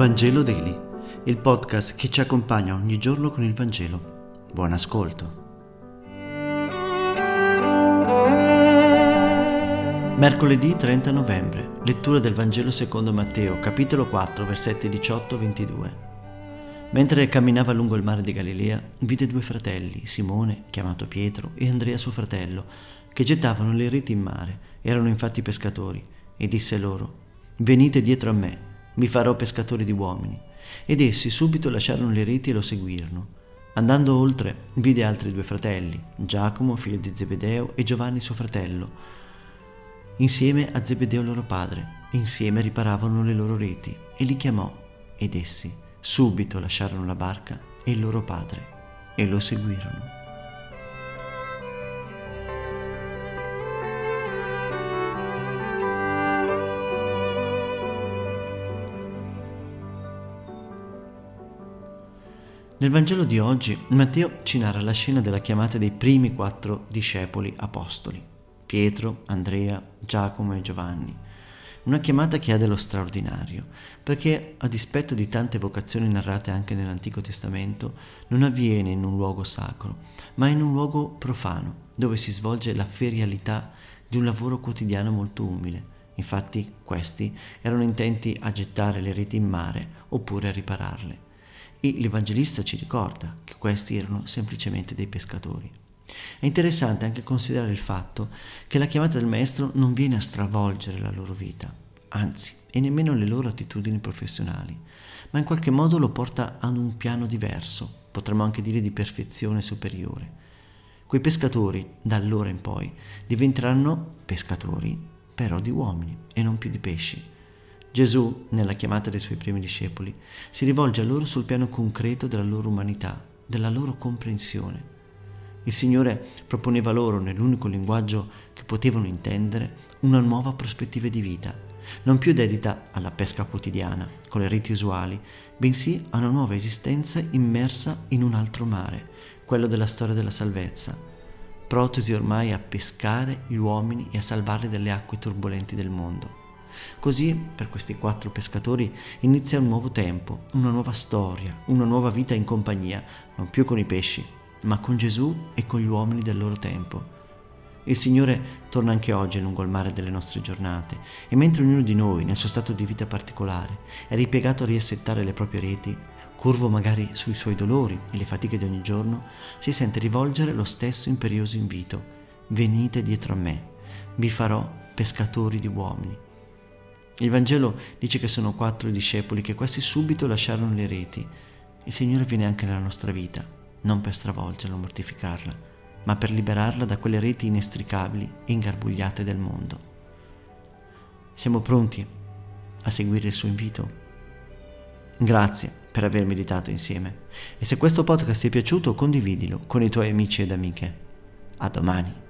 Vangelo Daily, il podcast che ci accompagna ogni giorno con il Vangelo. Buon ascolto. Mercoledì 30 novembre, lettura del Vangelo secondo Matteo, capitolo 4, versetti 18-22. Mentre camminava lungo il mare di Galilea, vide due fratelli, Simone, chiamato Pietro, e Andrea suo fratello, che gettavano le reti in mare, erano infatti pescatori, e disse loro, Venite dietro a me vi farò pescatori di uomini. Ed essi subito lasciarono le reti e lo seguirono. Andando oltre, vide altri due fratelli, Giacomo, figlio di Zebedeo, e Giovanni suo fratello, insieme a Zebedeo loro padre. Insieme riparavano le loro reti, e li chiamò, ed essi subito lasciarono la barca e il loro padre, e lo seguirono. Nel Vangelo di oggi Matteo ci narra la scena della chiamata dei primi quattro discepoli apostoli, Pietro, Andrea, Giacomo e Giovanni. Una chiamata che ha dello straordinario, perché a dispetto di tante vocazioni narrate anche nell'Antico Testamento, non avviene in un luogo sacro, ma in un luogo profano, dove si svolge la ferialità di un lavoro quotidiano molto umile. Infatti questi erano intenti a gettare le reti in mare oppure a ripararle e l'Evangelista ci ricorda che questi erano semplicemente dei pescatori. È interessante anche considerare il fatto che la chiamata del Maestro non viene a stravolgere la loro vita, anzi, e nemmeno le loro attitudini professionali, ma in qualche modo lo porta ad un piano diverso, potremmo anche dire di perfezione superiore. Quei pescatori, da allora in poi, diventeranno pescatori, però di uomini e non più di pesci Gesù, nella chiamata dei suoi primi discepoli, si rivolge a loro sul piano concreto della loro umanità, della loro comprensione. Il Signore proponeva loro, nell'unico linguaggio che potevano intendere, una nuova prospettiva di vita, non più dedita alla pesca quotidiana, con le reti usuali, bensì a una nuova esistenza immersa in un altro mare, quello della storia della salvezza, protesi ormai a pescare gli uomini e a salvarli dalle acque turbolenti del mondo. Così per questi quattro pescatori inizia un nuovo tempo, una nuova storia, una nuova vita in compagnia, non più con i pesci, ma con Gesù e con gli uomini del loro tempo. Il Signore torna anche oggi lungo il mare delle nostre giornate e mentre ognuno di noi, nel suo stato di vita particolare, è ripiegato a riassettare le proprie reti, curvo magari sui suoi dolori e le fatiche di ogni giorno, si sente rivolgere lo stesso imperioso invito. Venite dietro a me, vi farò pescatori di uomini. Il Vangelo dice che sono quattro i discepoli che quasi subito lasciarono le reti. Il Signore viene anche nella nostra vita, non per stravolgerla o mortificarla, ma per liberarla da quelle reti inestricabili e ingarbugliate del mondo. Siamo pronti a seguire il suo invito? Grazie per aver meditato insieme e se questo podcast ti è piaciuto condividilo con i tuoi amici ed amiche. A domani.